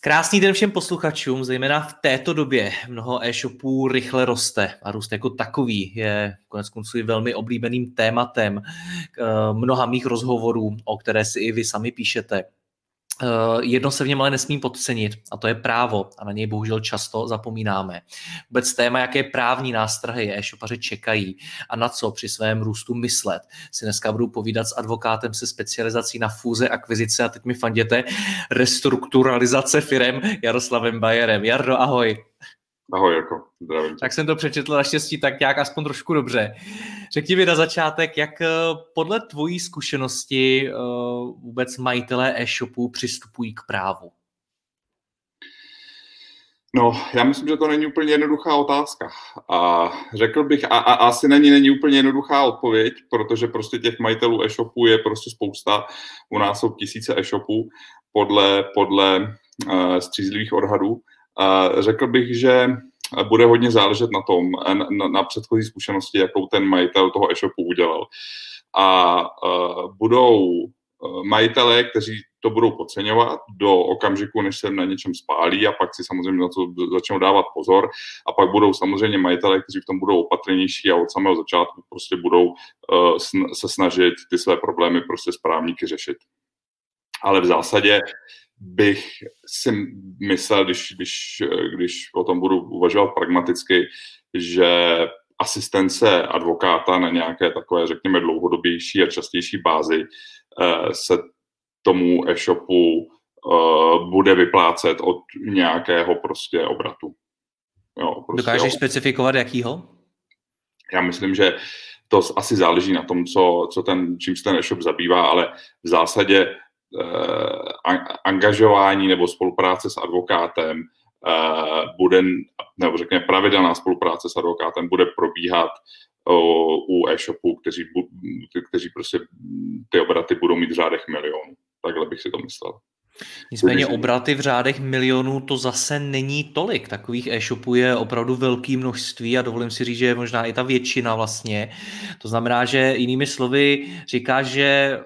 Krásný den všem posluchačům, zejména v této době mnoho e-shopů rychle roste a růst jako takový je konec konců i velmi oblíbeným tématem eh, mnoha mých rozhovorů, o které si i vy sami píšete. Uh, jedno se v něm ale nesmí podcenit a to je právo a na něj bohužel často zapomínáme. Vůbec téma, jaké právní nástrahy e-shopaři čekají a na co při svém růstu myslet, si dneska budu povídat s advokátem se specializací na fúze, akvizice a teď mi fanděte restrukturalizace firem Jaroslavem Bajerem. Jardo, ahoj. Ahoj, jako zdravím. Tak jsem to přečetl naštěstí tak nějak aspoň trošku dobře. Řekni mi na začátek, jak eh, podle tvojí zkušenosti eh, vůbec majitelé e-shopů přistupují k právu? No, já myslím, že to není úplně jednoduchá otázka. A řekl bych, a, a asi není, není úplně jednoduchá odpověď, protože prostě těch majitelů e-shopů je prostě spousta. U nás jsou tisíce e-shopů podle, podle uh, střízlivých odhadů. Řekl bych, že bude hodně záležet na tom, na, na předchozí zkušenosti, jakou ten majitel toho e-shopu udělal. A uh, budou majitelé, kteří to budou podceňovat do okamžiku, než se na něčem spálí a pak si samozřejmě na to začnou dávat pozor a pak budou samozřejmě majitelé, kteří v tom budou opatrnější a od samého začátku prostě budou uh, se snažit ty své problémy prostě správníky řešit. Ale v zásadě bych si myslel, když, když, když o tom budu uvažovat pragmaticky, že asistence advokáta na nějaké takové, řekněme, dlouhodobější a častější bázi eh, se tomu e-shopu eh, bude vyplácet od nějakého prostě obratu. Jo, prostě Dokážeš specifikovat jakýho? Já myslím, že to asi záleží na tom, co, co ten, čím se ten e-shop zabývá, ale v zásadě angažování nebo spolupráce s advokátem eh, bude, nebo řekněme pravidelná spolupráce s advokátem bude probíhat u e-shopů, kteří, kteří prostě ty obraty budou mít v řádech milionů. Takhle bych si to myslel. Nicméně obraty v řádech milionů to zase není tolik. Takových e-shopů je opravdu velké množství a dovolím si říct, že je možná i ta většina vlastně. To znamená, že jinými slovy říká, že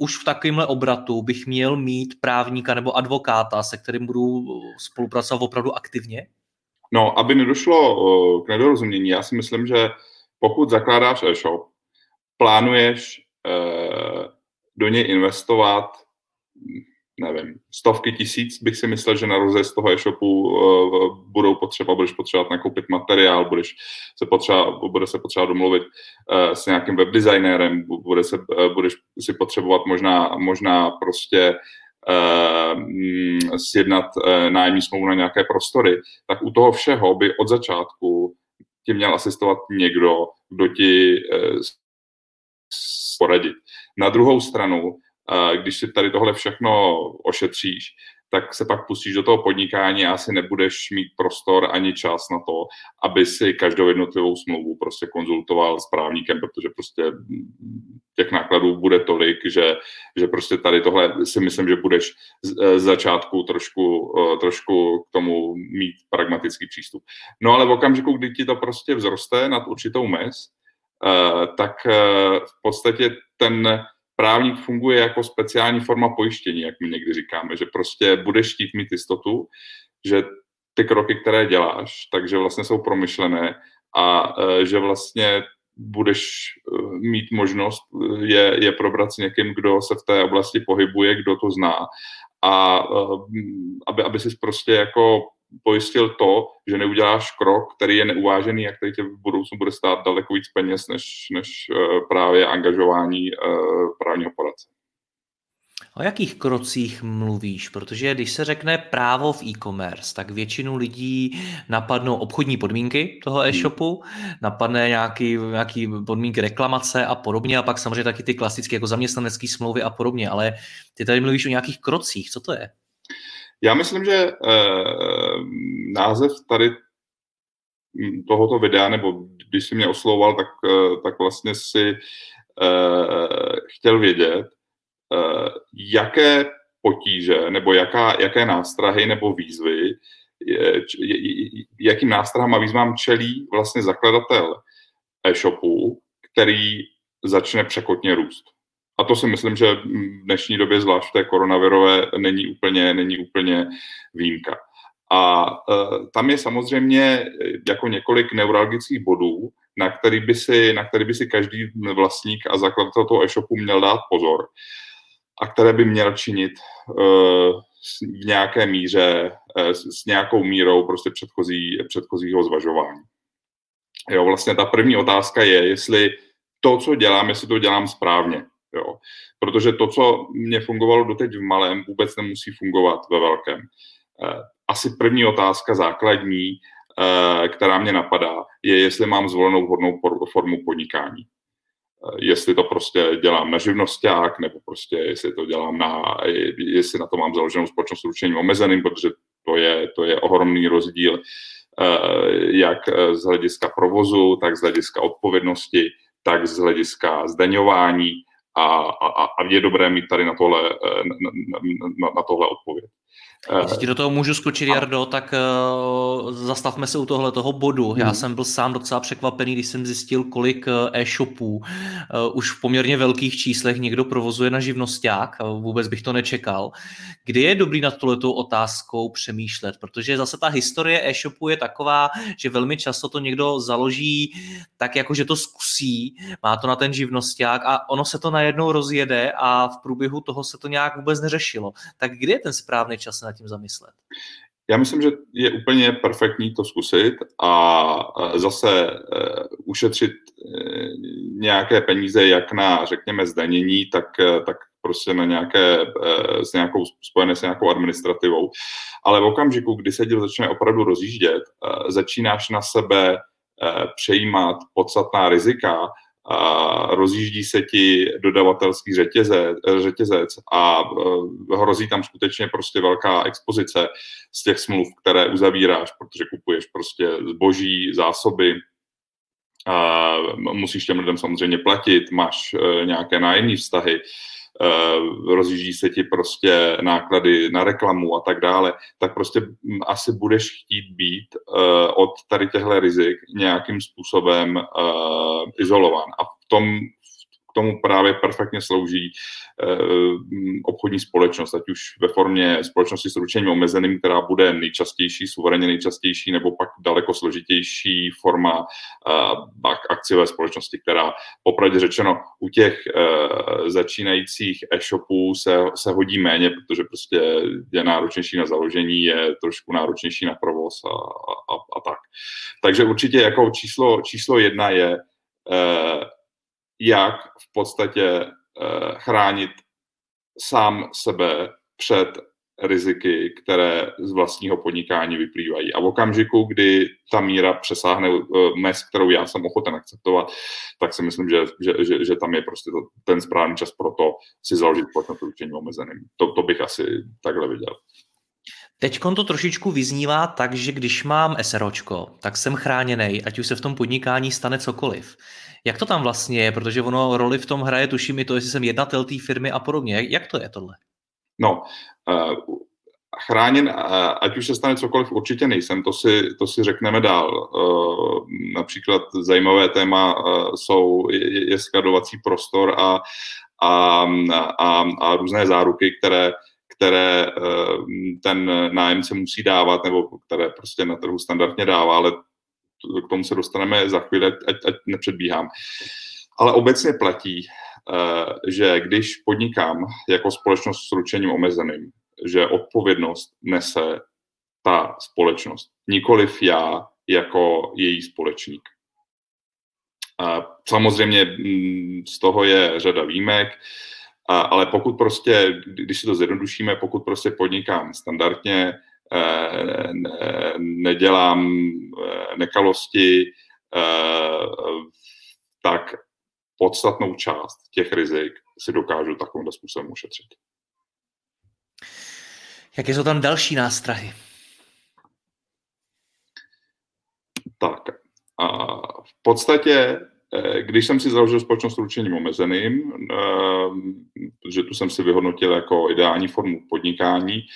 už v takovémhle obratu bych měl mít právníka nebo advokáta, se kterým budu spolupracovat opravdu aktivně? No, aby nedošlo k nedorozumění, já si myslím, že pokud zakládáš e-shop, plánuješ eh, do něj investovat nevím, stovky tisíc bych si myslel, že na rozjezd toho e-shopu uh, budou potřeba, budeš potřebovat nakoupit materiál, budeš se potřeba, bude se potřeba domluvit uh, s nějakým webdesignérem, bude se, uh, budeš si potřebovat možná, možná prostě uh, sjednat uh, nájemní smlouvu na nějaké prostory, tak u toho všeho by od začátku ti měl asistovat někdo, kdo ti uh, poradit. Na druhou stranu, když si tady tohle všechno ošetříš, tak se pak pustíš do toho podnikání a asi nebudeš mít prostor ani čas na to, aby si každou jednotlivou smlouvu prostě konzultoval s právníkem, protože prostě těch nákladů bude tolik, že, že prostě tady tohle si myslím, že budeš z začátku trošku, eh, trošku k tomu mít pragmatický přístup. No ale v okamžiku, kdy ti to prostě vzroste nad určitou mez, eh, tak eh, v podstatě ten právník funguje jako speciální forma pojištění, jak my někdy říkáme, že prostě budeš chtít mít jistotu, že ty kroky, které děláš, takže vlastně jsou promyšlené a e, že vlastně budeš e, mít možnost e, je, je probrat s někým, kdo se v té oblasti pohybuje, kdo to zná a aby, aby si prostě jako pojistil to, že neuděláš krok, který je neuvážený a který tě v budoucnu bude stát daleko víc peněz, než, než uh, právě angažování uh, právního poradce. O jakých krocích mluvíš? Protože když se řekne právo v e-commerce, tak většinu lidí napadnou obchodní podmínky toho e-shopu, napadne nějaký, nějaký podmínky reklamace a podobně a pak samozřejmě taky ty klasické jako zaměstnanecké smlouvy a podobně, ale ty tady mluvíš o nějakých krocích, co to je? Já myslím, že eh, název tady tohoto videa, nebo když jsi mě oslovoval, tak, eh, tak vlastně si eh, chtěl vědět, eh, jaké potíže nebo jaká, jaké nástrahy nebo výzvy, jakým nástrahám a výzvám čelí vlastně zakladatel e-shopu, který začne překotně růst. A to si myslím, že v dnešní době, zvlášť v té koronavirové, není úplně, není úplně výjimka. A uh, tam je samozřejmě e, jako několik neuralgických bodů, na který, by si, na který by si každý vlastník a zakladatel toho e-shopu měl dát pozor a které by měl činit uh, v nějaké míře, uh, s nějakou mírou prostě předchozí, předchozího zvažování. Jo, vlastně ta první otázka je, jestli to, co dělám, jestli to dělám správně. Jo. Protože to, co mě fungovalo doteď v malém, vůbec nemusí fungovat ve velkém asi první otázka základní, eh, která mě napadá, je, jestli mám zvolenou vhodnou formu podnikání. Eh, jestli to prostě dělám na živnosták, nebo prostě jestli to dělám na, jestli na to mám založenou společnost s ručením omezeným, protože to je, to je ohromný rozdíl eh, jak z hlediska provozu, tak z hlediska odpovědnosti, tak z hlediska zdaňování a, a, a je dobré mít tady na tohle, na, na, na tohle odpověď. Jestli ti do toho můžu skočit, Jardo, tak uh, zastavme se u tohle toho bodu. Hmm. Já jsem byl sám docela překvapený, když jsem zjistil, kolik eh, e-shopů uh, už v poměrně velkých číslech někdo provozuje na živnosták. Vůbec bych to nečekal. Kdy je dobrý nad tohletou otázkou přemýšlet? Protože zase ta historie e-shopu je taková, že velmi často to někdo založí tak, jako že to zkusí, má to na ten živnosták a ono se to najednou rozjede a v průběhu toho se to nějak vůbec neřešilo. Tak kdy je ten správný čas nad tím zamyslet? Já myslím, že je úplně perfektní to zkusit a zase uh, ušetřit uh, nějaké peníze jak na, řekněme, zdanění, tak, uh, tak prostě na nějaké, s nějakou, spojené s nějakou administrativou. Ale v okamžiku, kdy se díl začne opravdu rozjíždět, začínáš na sebe přejímat podstatná rizika, a rozjíždí se ti dodavatelský řetězec, řetězec a e, hrozí tam skutečně prostě velká expozice z těch smluv, které uzavíráš, protože kupuješ prostě zboží, zásoby, musíš těm lidem samozřejmě platit, máš e, nějaké nájemní vztahy, rozjíždí se ti prostě náklady na reklamu a tak dále, tak prostě asi budeš chtít být uh, od tady těchto rizik nějakým způsobem uh, izolován. A v tom k tomu právě perfektně slouží eh, obchodní společnost, ať už ve formě společnosti s ručením omezeným, která bude nejčastější, suverénně nejčastější, nebo pak daleko složitější forma eh, akciové společnosti, která popravdě řečeno u těch eh, začínajících e-shopů se, se hodí méně, protože prostě je náročnější na založení, je trošku náročnější na provoz a, a, a tak. Takže určitě jako číslo, číslo jedna je jak v podstatě eh, chránit sám sebe před riziky, které z vlastního podnikání vyplývají. A v okamžiku, kdy ta míra přesáhne eh, mez, kterou já jsem ochoten akceptovat, tak si myslím, že, že, že, že tam je prostě ten správný čas pro to si založit společnost určení omezeným. To, to bych asi takhle viděl. Teď to trošičku vyznívá tak, že když mám SROčko, tak jsem chráněný, ať už se v tom podnikání stane cokoliv. Jak to tam vlastně je? Protože ono roli v tom hraje, tuším i to, jestli jsem jednatel té firmy a podobně. Jak to je tohle? No, uh, chráněn, uh, ať už se stane cokoliv, určitě nejsem, to si, to si řekneme dál. Uh, například zajímavé téma jsou, je, je skladovací prostor a, a, a, a různé záruky, které které ten nájemce musí dávat, nebo které prostě na trhu standardně dává, ale k tomu se dostaneme za chvíli, ať, ať nepředbíhám. Ale obecně platí, eh, že když podnikám jako společnost s ručením omezeným, že odpovědnost nese ta společnost, nikoliv já jako její společník. Samozřejmě mm, z toho je řada výjimek, ale pokud prostě, když si to zjednodušíme, pokud prostě podnikám standardně, nedělám nekalosti, tak podstatnou část těch rizik si dokážu takovým způsobem ušetřit. Jaké jsou tam další nástrahy? Tak, a v podstatě, eh, když jsem si založil společnost s ručením omezeným, eh, že tu jsem si vyhodnotil jako ideální formu podnikání,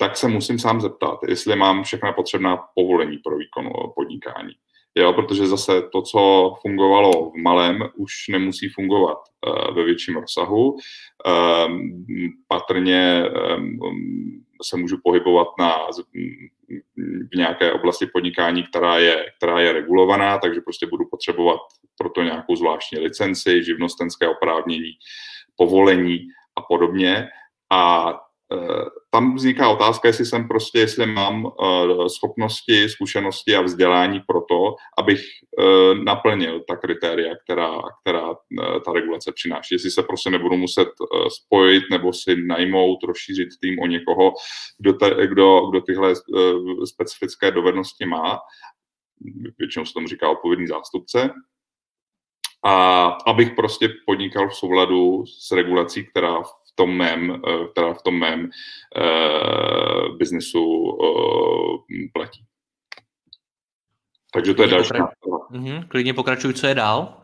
tak se musím sám zeptat, jestli mám všechna potřebná povolení pro výkon podnikání. Jo, protože zase to, co fungovalo v malém, už nemusí fungovat uh, ve větším rozsahu. Um, patrně um, se můžu pohybovat na, v nějaké oblasti podnikání, která je, která je regulovaná, takže prostě budu potřebovat proto nějakou zvláštní licenci, živnostenské oprávnění, povolení a podobně. A Eh, tam vzniká otázka, jestli jsem prostě, jestli mám uh, schopnosti, zkušenosti a vzdělání pro to, abych uh, naplnil ta kritéria, která, která uh, ta regulace přináší. Jestli se prostě nebudu muset spojit nebo si najmout, rozšířit tým o někoho, kdo, kdo, kdo tyhle specifické dovednosti má. Většinou se tomu říká odpovědný zástupce a abych prostě podnikal v souladu s regulací, která v tom mém, eh, která v tom mém uh, biznesu uh, platí. Takže to klidně je další. Mm-hmm, klidně pokračuj, co je dál?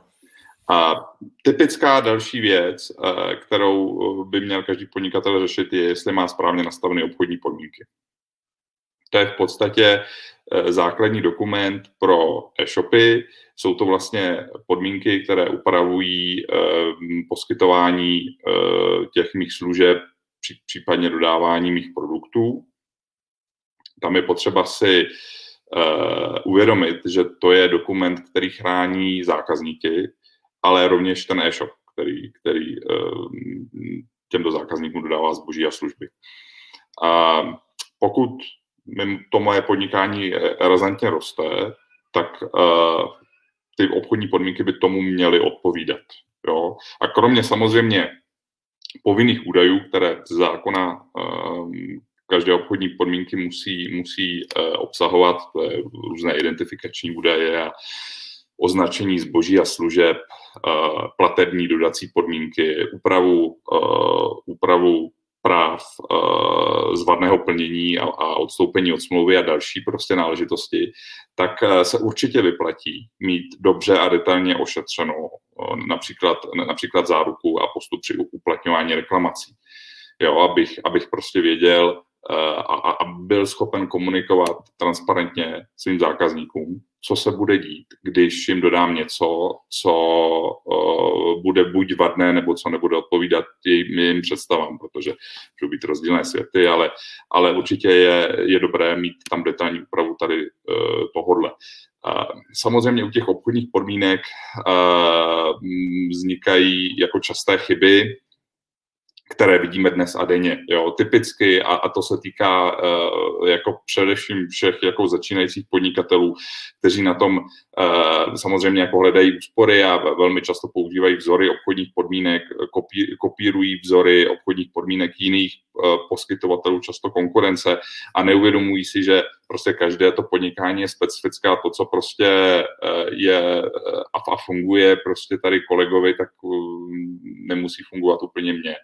A typická další věc, kterou by měl každý podnikatel řešit, je, jestli má správně nastavené obchodní podmínky. To je v podstatě základní dokument pro e-shopy, jsou to vlastně podmínky, které upravují eh, poskytování eh, těch mých služeb, případně dodávání mých produktů. Tam je potřeba si eh, uvědomit, že to je dokument, který chrání zákazníky, ale rovněž ten e-shop, který, který těmto zákazníkům dodává zboží a služby. A pokud to moje podnikání razantně roste, tak ty obchodní podmínky by tomu měly odpovídat. Jo? A kromě samozřejmě povinných údajů, které z zákona um, každé obchodní podmínky musí, musí uh, obsahovat, to je různé identifikační údaje a označení zboží a služeb, platební dodací podmínky, úpravu, úpravu práv uh, z vadného plnění a, a odstoupení od smlouvy a další prostě náležitosti, tak uh, se určitě vyplatí mít dobře a detailně ošetřenou uh, například, například záruku a postup při uplatňování reklamací. Jo, abych, abych prostě věděl, a, a byl schopen komunikovat transparentně svým zákazníkům, co se bude dít, když jim dodám něco, co uh, bude buď vadné, nebo co nebude odpovídat jejím, jejím představám, protože můžou být rozdílné světy, ale, ale určitě je, je dobré mít tam detailní úpravu tady uh, tohodle. Uh, samozřejmě u těch obchodních podmínek uh, vznikají jako časté chyby, které vidíme dnes a denně. Jo, typicky, a, a to se týká uh, jako především všech jako začínajících podnikatelů, kteří na tom uh, samozřejmě jako hledají úspory a velmi často používají vzory obchodních podmínek, kopí, kopírují vzory obchodních podmínek jiných uh, poskytovatelů, často konkurence a neuvědomují si, že prostě každé to podnikání je specifické a to, co prostě je a, a funguje prostě tady kolegovi, tak nemusí fungovat úplně mě.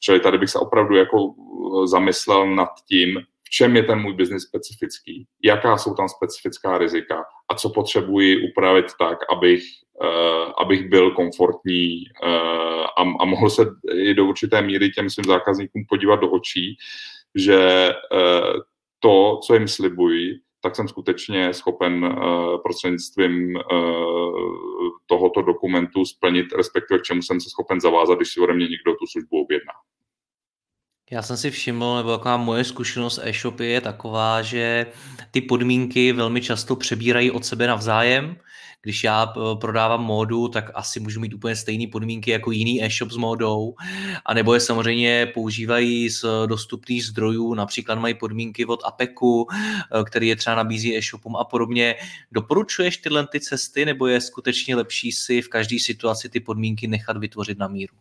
Čili tady bych se opravdu jako eh, zamyslel nad tím, v čem je ten můj biznis specifický, jaká jsou tam specifická rizika a co potřebuji upravit tak, abych, uh, abych byl komfortní uh, a, a mohl se i do určité míry těm svým zákazníkům podívat do očí, že uh, to, co jim slibuji, tak jsem skutečně schopen uh, prostřednictvím uh, tohoto dokumentu splnit, respektive k čemu jsem se schopen zavázat, když si ode mě někdo tu službu objedná. Já jsem si všiml, nebo jaká moje zkušenost e-shopy je taková, že ty podmínky velmi často přebírají od sebe navzájem. Když já eh, prodávám módu, tak asi můžu mít úplně stejné podmínky jako jiný e-shop s módou. A nebo je samozřejmě používají z dostupných zdrojů, například mají podmínky od APEKu, eh, který je třeba nabízí e-shopům a podobně. Doporučuješ tyhle ty cesty, nebo je skutečně lepší si v každé situaci ty podmínky nechat vytvořit na míru?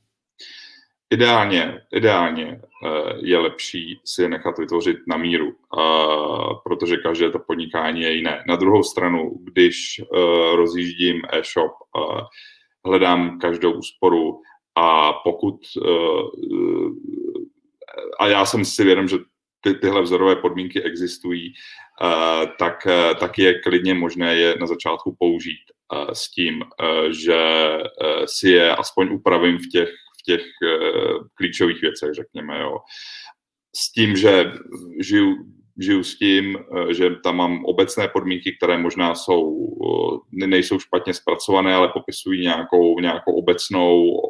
ideálně, ideálně je lepší si je nechat vytvořit na míru, protože každé to podnikání je jiné. Na druhou stranu, když rozjíždím e-shop, hledám každou úsporu a pokud a já jsem si vědom, že ty, tyhle vzorové podmínky existují, tak, tak je klidně možné je na začátku použít s tím, že si je aspoň upravím v těch, v těch klíčových věcech, řekněme. Jo. S tím, že žiju žiju s tím, eh, že tam mám obecné podmínky, které možná jsou, eh, nejsou špatně zpracované, ale popisují nějakou, nějakou obecnou,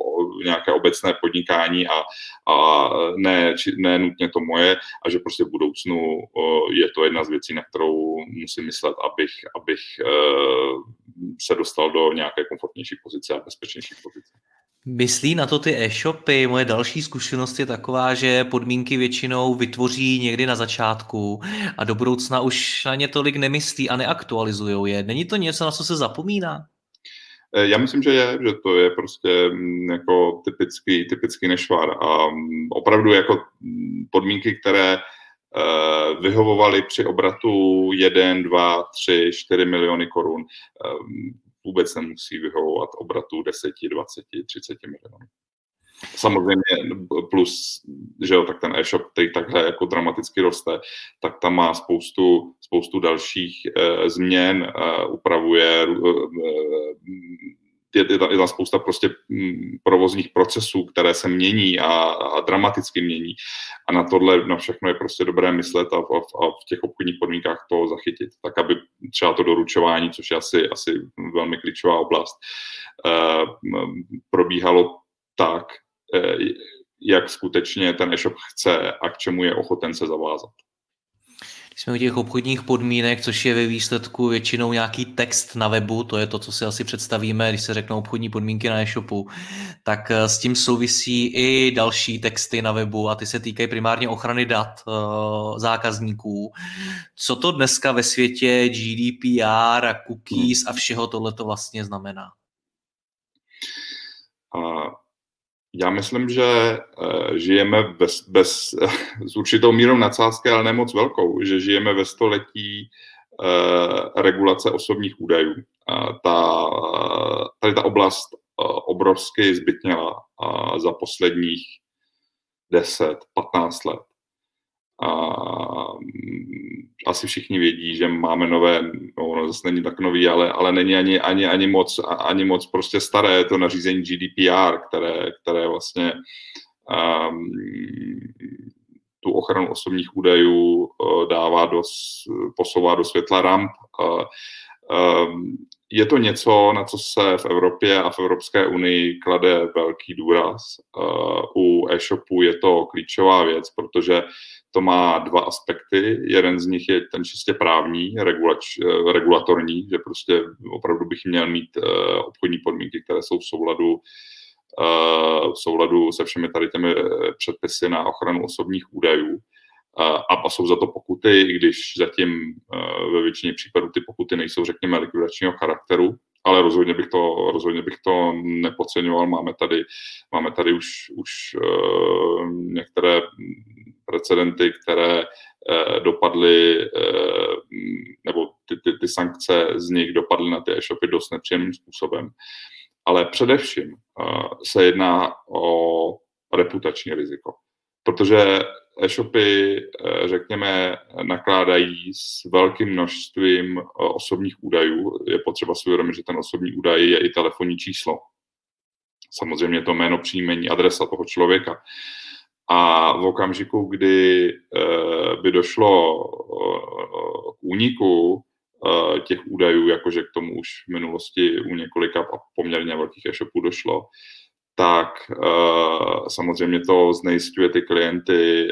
nějaké obecné podnikání a, a ne, či, ne nutně to moje a že prostě v budoucnu eh, je to jedna z věcí, na kterou musím myslet, abych, abych se dostal do nějaké komfortnější pozice a bezpečnější pozice. Myslí na to ty e-shopy. Moje další zkušenost je taková, že podmínky většinou vytvoří někdy na začátku a do budoucna už na ně tolik nemyslí a neaktualizují je. Není to něco, na co se zapomíná? E, já myslím, že je, že to je prostě mm, jako typický, typický nešvar a mm, opravdu jako mm, podmínky, které e, vyhovovaly při obratu 1, 2, 3, 4 miliony korun, e, vůbec nemusí vyhovovat obratu 10, 20, 30 milionů. Samozřejmě plus, že jo, tak ten e-shop, který takhle jako dramaticky roste, tak tam má spoustu, spoustu dalších e, změn, e, upravuje e, je, je, je tam spousta prostě mm, provozních procesů, které se mění a, a dramaticky mění. A na tohle, na všechno je prostě dobré myslet a, a, a v těch obchodních podmínkách to zachytit, tak aby třeba to doručování, což je asi, asi velmi klíčová oblast, eh, probíhalo tak, eh, jak skutečně ten e-shop chce a k čemu je ochoten se zavázat. Jsme u těch obchodních podmínek, což je ve výsledku většinou nějaký text na webu, to je to, co si asi představíme, když se řeknou obchodní podmínky na e-shopu, tak eh, s tím souvisí i další texty na webu a ty se týkají primárně ochrany dat uh, zákazníků. Co to dneska ve světě GDPR a cookies a všeho tohle to vlastně znamená? Já myslím, že uh, žijeme bez, bez, s určitou mírou nadsázky, ale nemoc velkou, že žijeme ve století uh, regulace osobních údajů. Ta, tady ta oblast uh, obrovsky zbytněla za posledních 10-15 let. Asi všichni vědí, že máme nové, no, no zase není tak nový, ale, ale není ani, ani, ani, moc, ani moc prostě staré, to nařízení GDPR, které, které vlastně um, tu ochranu osobních údajů uh, dává do, posouvá do světla ramp. Uh, um, je to něco, na co se v Evropě a v Evropské unii klade velký důraz. Uh, u e-shopu je to klíčová věc, protože to má dva aspekty. Jeden z nich je ten čistě právní, regulač, eh, regulatorní, že prostě opravdu bych měl mít eh, obchodní podmínky, které jsou v souladu eh, v souladu se všemi tady těmi předpisy na ochranu osobních údajů a jsou za to pokuty, i když zatím ve většině případů ty pokuty nejsou, řekněme, likvidačního charakteru, ale rozhodně bych to, rozhodně bych to nepodceňoval. Máme tady, máme tady už, už některé precedenty, které eh, dopadly, eh, nebo ty, ty, ty sankce z nich dopadly na ty e-shopy dost nepříjemným způsobem. Ale především eh, se jedná o reputační riziko. Protože e-shopy, řekněme, nakládají s velkým množstvím osobních údajů. Je potřeba si uvědomit, že ten osobní údaj je i telefonní číslo. Samozřejmě to jméno, příjmení, adresa toho člověka. A v okamžiku, kdy eh, by došlo eh, k úniku eh, těch údajů, jakože k tomu už v minulosti u několika poměrně velkých e-shopů došlo, tak samozřejmě to znejistuje ty klienty.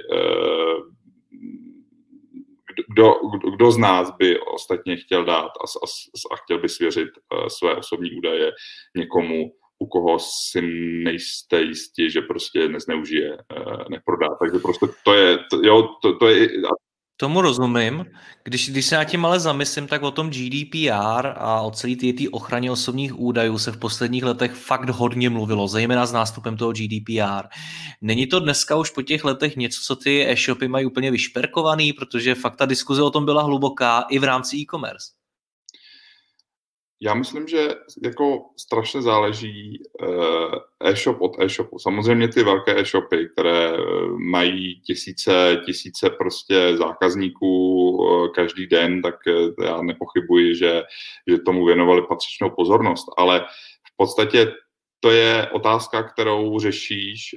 Kdo, kdo z nás by ostatně chtěl dát a, a, a chtěl by svěřit své osobní údaje někomu, u koho si nejste jistí, že prostě nezneužije, eh, neprodá. Takže prostě to je, to, jo, to, to je, Tomu rozumím. Když, když se na tím ale zamyslím, tak o tom GDPR a o celé té ochraně osobních údajů se v posledních letech fakt hodně mluvilo, zejména s nástupem toho GDPR. Není to dneska už po těch letech něco, co ty e-shopy mají úplně vyšperkovaný, protože fakt ta diskuze o tom byla hluboká i v rámci e-commerce. Já myslím, že jako strašně záleží eh, e-shop od e-shopu. Samozřejmě ty velké e-shopy, které eh, mají tisíce, tisíce prostě zákazníků eh, každý den, tak já nepochybuji, že, že tomu věnovali patřičnou pozornost, ale v podstatě to je otázka, kterou řešíš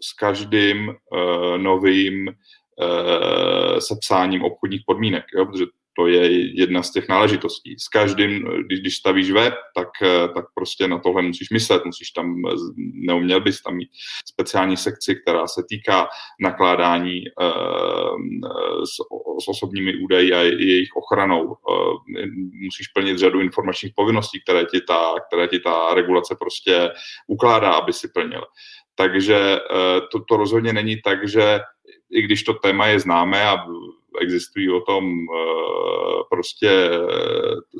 s každým novým sepsáním obchodních podmínek, jo? protože to je jedna z těch náležitostí. S každým, když, když stavíš web, tak, tak prostě na tohle musíš myslet, musíš tam, neuměl bys tam mít speciální sekci, která se týká nakládání uh, s, s osobními údaji a jejich ochranou. Musíš plnit řadu informačních povinností, které ti ta, které ti ta regulace prostě ukládá, aby si plnil. Takže to, to rozhodně není tak, že i když to téma je známé a existují o tom eh, prostě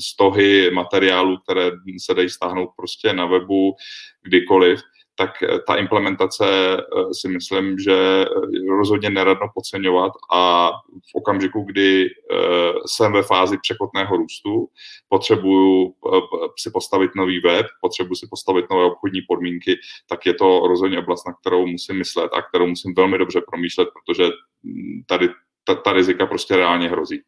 stohy materiálů, které se dají stáhnout prostě na webu kdykoliv, tak ta implementace eh, si myslím, že rozhodně neradno podceňovat a v okamžiku, kdy eh, jsem ve fázi překotného růstu, potřebuju si postavit nový web, potřebuji si postavit nové obchodní podmínky, tak je to rozhodně oblast, na kterou musím myslet a kterou musím velmi dobře promýšlet, protože tady ta, ta rizika prostě reálně hrozí.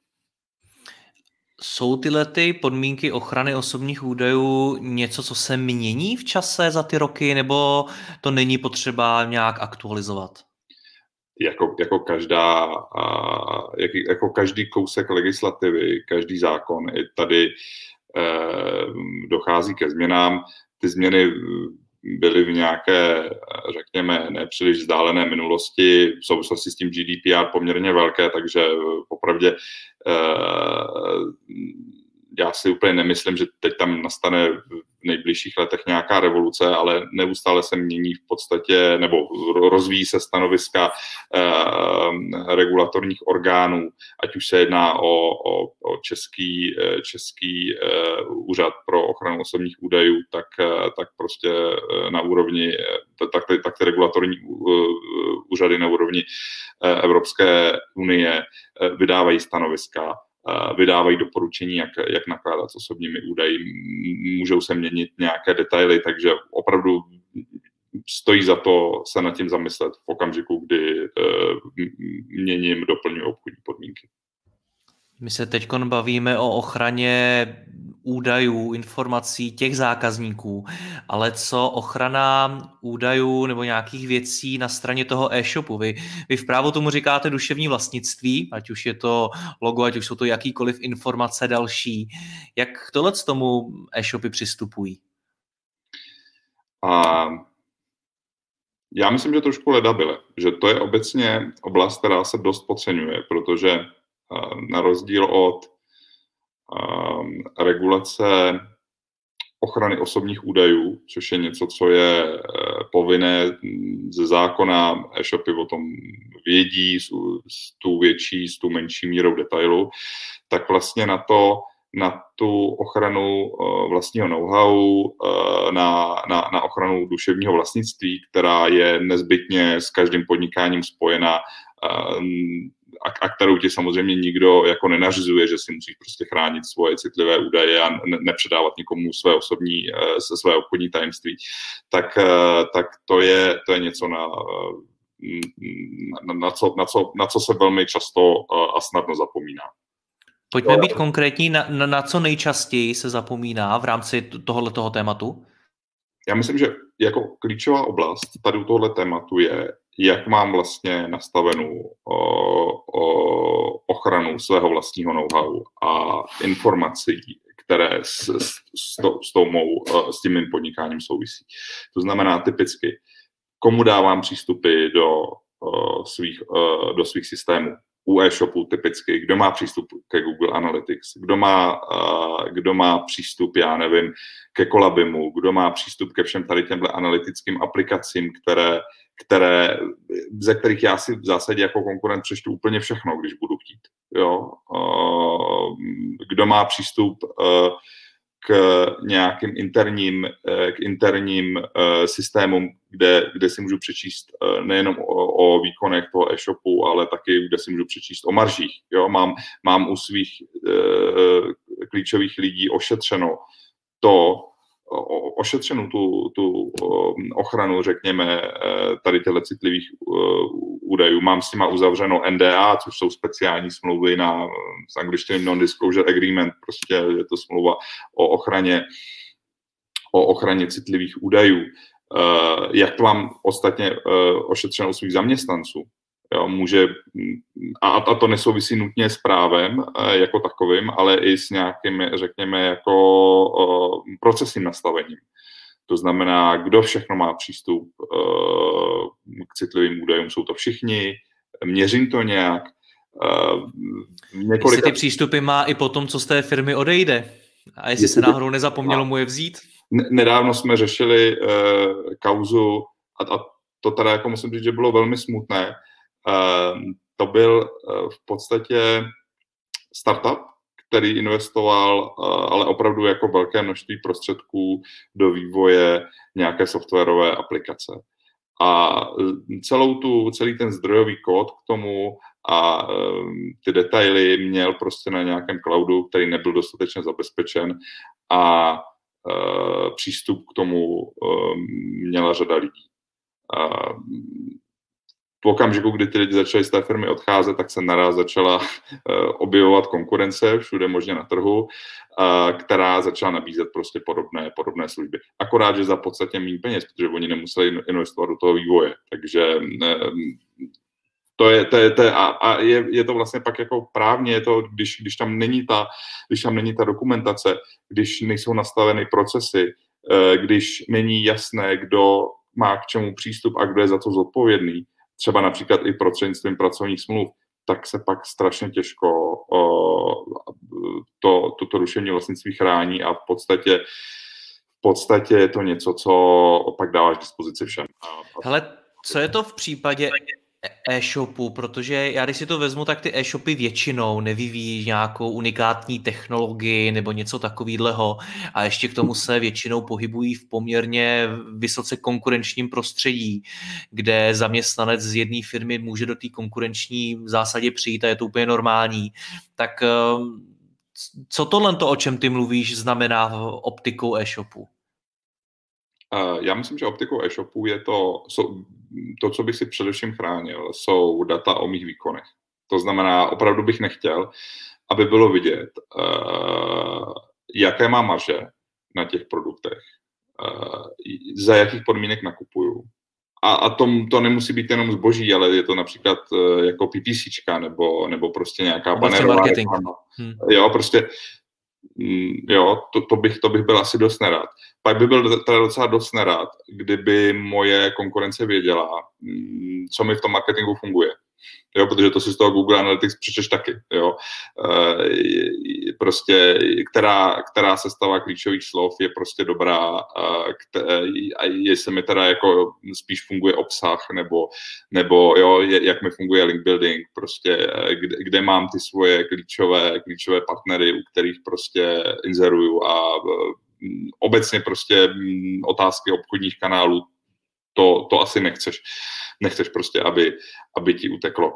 Jsou tyhle ty podmínky ochrany osobních údajů něco, co se mění v čase za ty roky, nebo to není potřeba nějak aktualizovat? Jako, jako, každá, jak, jako každý kousek legislativy, každý zákon, i tady eh, dochází ke změnám. Ty změny byly v nějaké, řekněme, nepříliš vzdálené minulosti, v souvislosti s tím GDPR poměrně velké, takže popravdě eh, já si úplně nemyslím, že teď tam nastane v nejbližších letech nějaká revoluce, ale neustále se mění v podstatě, nebo rozvíjí se stanoviska eh, regulatorních orgánů, ať už se jedná o, o, o český, eh, český eh, úřad pro ochranu osobních údajů, tak, tak prostě na úrovni, tak, tak, tak ty regulatorní úřady na úrovni Evropské unie vydávají stanoviska vydávají doporučení, jak, jak nakládat s osobními údaji. Můžou se měnit nějaké detaily, takže opravdu stojí za to se nad tím zamyslet v okamžiku, kdy e, měním, doplňuji obchodní podmínky. My se teď bavíme o ochraně údajů, informací těch zákazníků, ale co ochrana údajů nebo nějakých věcí na straně toho e-shopu. Vy, vy v právu tomu říkáte duševní vlastnictví, ať už je to logo, ať už jsou to jakýkoliv informace další. Jak tohle k tomu e-shopy přistupují? A já myslím, že trošku ledabile, že to je obecně oblast, která se dost podceňuje, protože na rozdíl od um, regulace ochrany osobních údajů, což je něco, co je eh, povinné ze zákona, e-shopy o tom vědí s, s tu větší, s tu menší mírou detailu, tak vlastně na to, na tu ochranu uh, vlastního know-how, uh, na, na, na ochranu duševního vlastnictví, která je nezbytně s každým podnikáním spojena, a, a kterou ti samozřejmě nikdo jako nenařizuje, že si musíš prostě chránit svoje citlivé údaje a ne, nepředávat nikomu své osobní, eh, své obchodní tajemství, tak, eh, tak to, je, to je něco na, na, na, co, na, co, na co se velmi často eh, a snadno zapomíná. Pojďme být konkrétní, na, na, na co nejčastěji se zapomíná v rámci tohoto tématu? Já myslím, že jako klíčová oblast tady u tohoto tématu je jak mám vlastně nastavenou o, o ochranu svého vlastního know-how a informací, které s, s, s, to, s, tou mou, s tím mým podnikáním souvisí. To znamená typicky, komu dávám přístupy do, svých, do svých systémů, u e-shopu typicky, kdo má přístup ke Google Analytics, kdo má, kdo má přístup, já nevím, ke Kolabimu, kdo má přístup ke všem tady těmhle analytickým aplikacím, které, které, ze kterých já si v zásadě jako konkurent přečtu úplně všechno, když budu chtít. Jo? Kdo má přístup k nějakým interním, k interním systémům, kde, kde si můžu přečíst nejenom o, o výkonech toho e-shopu, ale taky, kde si můžu přečíst o maržích. Jo? Mám, mám u svých klíčových lidí ošetřeno to, ošetřenou tu, tu ochranu, řekněme, e, tady těchto citlivých e, údajů. Mám s nima uzavřeno NDA, což jsou speciální smlouvy na s angličtinou Non-Disclosure Agreement, prostě je to smlouva o ochraně, o ochraně citlivých údajů. E, jak mám ostatně ošetřeno svých zaměstnanců, Jo, může, a, a to nesouvisí nutně s právem e, jako takovým, ale i s nějakým, řekněme, jako procesním nastavením. To znamená, kdo všechno má přístup e, k citlivým údajům. Jsou to všichni, měřím to nějak. Několika... Jestli ty přístupy má i po tom, co z té firmy odejde. A jestli, jestli se náhodou nezapomnělo mu je vzít? Nedávno jsme řešili kauzu a, a to teda jako musím říct, že bylo velmi smutné, to byl eh, v podstatě startup, který investoval eh, ale opravdu jako velké množství prostředků do vývoje nějaké softwarové aplikace. A eh, celou tu, celý ten zdrojový kód k tomu a ehm, ty detaily měl prostě na nějakém cloudu, který nebyl dostatečně zabezpečen a přístup k tomu ehm, měla řada lidí v okamžiku, kdy ty lidi začali z té firmy odcházet, tak se naraz začala eh, objevovat konkurence všude možně na trhu, eh, která začala nabízet prostě podobné, podobné služby. Akorát, že za podstatně méně peněz, protože oni nemuseli investovat do toho vývoje. Takže eh, to je, to je, to je, a, a je, je, to vlastně pak jako právně, je to, když, když, tam není ta, když tam není ta dokumentace, když nejsou nastaveny procesy, když není jasné, kdo má k čemu přístup a kdo je za to zodpovědný, třeba například i prostřednictvím pracovních smluv, tak se pak strašně těžko to, toto rušení vlastnictví chrání a v podstatě v podstatě je to něco, co opak dáváš k dispozici všem. Hele, co je to v případě e-shopu, protože já když si to vezmu, tak ty e-shopy většinou nevyvíjí nějakou unikátní technologii nebo něco takového a ještě k tomu se většinou pohybují v poměrně vysoce konkurenčním prostředí, kde zaměstnanec z jedné firmy může do té konkurenční v zásadě přijít a je to úplně normální. Tak eh, co tohle, o čem ty mluvíš, znamená optikou e-shopu? Já myslím, že optikou e-shopu je to, to, co bych si především chránil, jsou data o mých výkonech. To znamená, opravdu bych nechtěl, aby bylo vidět, uh, jaké má marže na těch produktech, uh, za jakých podmínek nakupuju. A, a to, to nemusí být jenom zboží, ale je to například uh, jako PPCčka nebo, nebo prostě nějaká banerová hmm. Jo, prostě jo, to, to, bych, to bych byl asi dost nerad. Pak by byl teda docela dost nerad, kdyby moje konkurence věděla, mm, co mi v tom marketingu funguje jo, protože to si z toho Google Analytics přečeš taky, jo. Prostě, která, která sestava klíčových slov je prostě dobrá a jestli mi teda jako spíš funguje obsah, nebo, nebo jo, jak mi funguje link building, prostě, kde, kde mám ty svoje klíčové, klíčové partnery, u kterých prostě inzeruju a e, obecně prostě otázky obchodních kanálů, to, to asi nechceš. Nechceš prostě, aby, aby ti uteklo.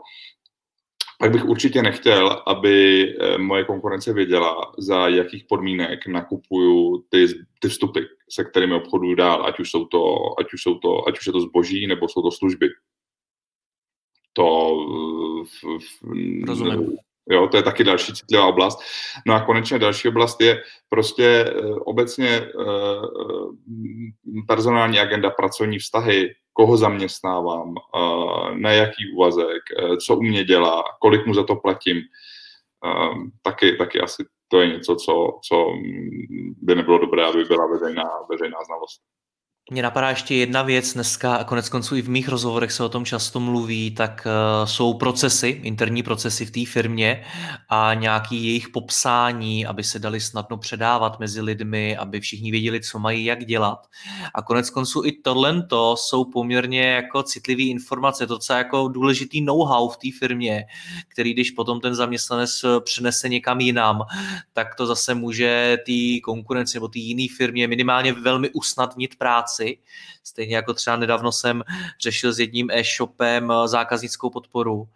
Pak bych určitě nechtěl, aby eh, moje konkurence věděla, za jakých podmínek nakupuju ty, ty vstupy, se kterými obchoduju dál, ať už, jsou to, ať, už jsou to, ať už je to zboží, nebo jsou to služby. To v, v, Rozumím. Jo, to je taky další citlivá oblast. No a konečně další oblast je prostě eh, obecně eh, personální agenda, pracovní vztahy, koho zaměstnávám, na jaký úvazek, e, co u mě dělá, kolik mu za to platím. Taky, taky asi to je něco, co, co by nebylo dobré, aby byla veřejná, veřejná znalost. Mně napadá ještě jedna věc dneska, a konec konců i v mých rozhovorech se o tom často mluví, tak uh, jsou procesy, interní procesy v té firmě a nějaký jejich popsání, aby se dali snadno předávat mezi lidmi, aby všichni věděli, co mají jak dělat. A konec konců i tohle jsou poměrně jako citlivé informace, to, co jako důležitý know-how v té firmě, který když potom ten zaměstnanec přenese někam jinam, tak to zase může té konkurenci nebo té jiné firmě minimálně velmi usnadnit práci práci. Stejně jako třeba nedávno jsem řešil s jedním e-shopem eh, zákaznickou podporu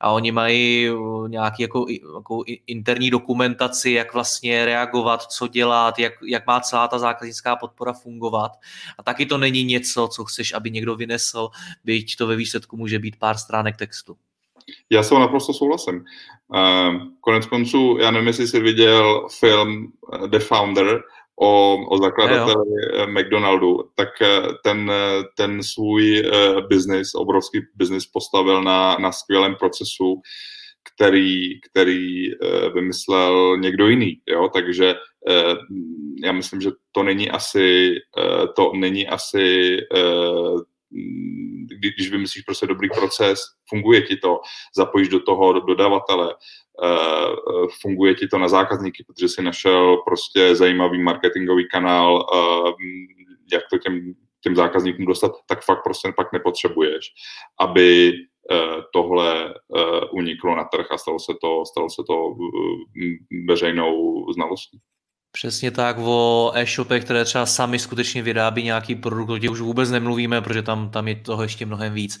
a oni mají eh, nějaký jako, jako interní dokumentaci, jak vlastně reagovat, co dělat, jak, jak má celá ta zákaznická podpora fungovat. A taky to není něco, co chceš, aby někdo vynesl, byť to ve výsledku může být pár stránek textu. Já s naprosto souhlasím. Uh, konec konců, já nevím, jestli jsi viděl film The Founder, o, o zakladateli jo. McDonaldu, tak eh, ten, eh, ten svůj biznis, obrovský biznis postavil na, na skvělém procesu, který, který vymyslel někdo jiný. Jo? Takže já myslím, že to není asi, to není asi když vymyslíš prostě dobrý proces, funguje ti to, zapojíš do toho dodavatele, Eh, funguje ti to na zákazníky, protože si našel prostě zajímavý marketingový kanál, eh, jak to těm, těm zákazníkům dostat, tak fakt prostě pak nepotřebuješ, aby eh, tohle uniklo na trh a stalo se to, stalo se to veřejnou znalostí. Přesně tak, o e-shopech, které třeba sami skutečně vyrábí nějaký produkt, o už vůbec nemluvíme, protože tam, tam je toho ještě mnohem víc.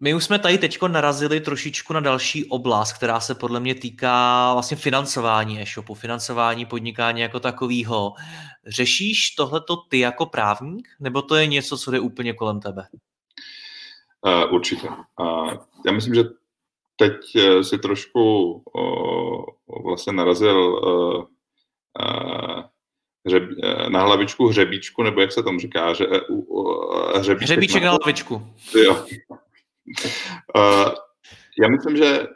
My už jsme tady teď narazili trošičku na další oblast, která se podle mě týká vlastně financování e-shopu, financování podnikání jako takového. Řešíš tohleto ty jako právník, nebo to je něco, co jde úplně kolem tebe? Uh, určitě. Uh, já myslím, že teď uh, si trošku uh, vlastně narazil uh, uh, hřeb, na hlavičku hřebíčku, nebo jak se tomu říká? Uh, hřebíček, hřebíček na, na hlavičku. Jo, já myslím, že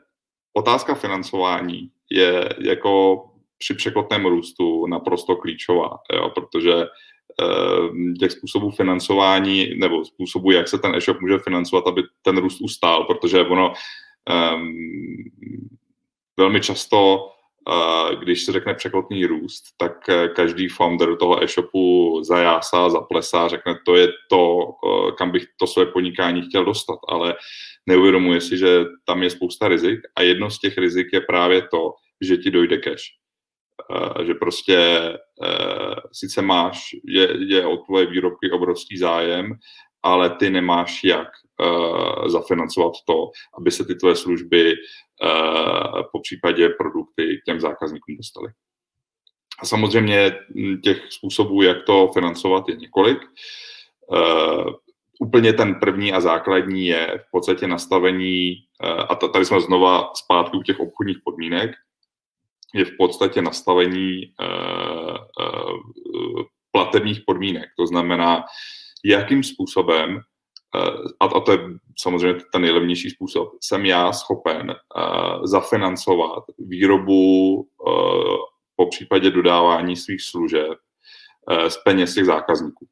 otázka financování je jako při překotném růstu naprosto klíčová, jo, protože těch způsobů financování nebo způsobů, jak se ten e-shop může financovat, aby ten růst ustál, protože ono velmi často když se řekne překotný růst, tak eh, každý founder toho e-shopu zajásá, zaplesá, řekne, to je to, eh, kam bych to své podnikání chtěl dostat, ale neuvědomuje si, že tam je spousta rizik a jedno z těch rizik je právě to, že ti dojde cash. Eh, že prostě sice máš, je, je o tvoje výrobky obrovský zájem, ale ty nemáš jak zafinancovat to, aby se ty tvoje služby Eh, po případě produkty k těm zákazníkům dostali. A samozřejmě těch způsobů, jak to financovat, je několik. Uh, úplně ten první a základní je v podstatě nastavení, a tady jsme znova zpátky u těch obchodních podmínek, je v podstatě nastavení platebních podmínek. To znamená, jakým způsobem a, a to je samozřejmě ten nejlevnější způsob, jsem já schopen uh, zafinancovat výrobu uh, po případě dodávání svých služeb z peněz těch zákazníků.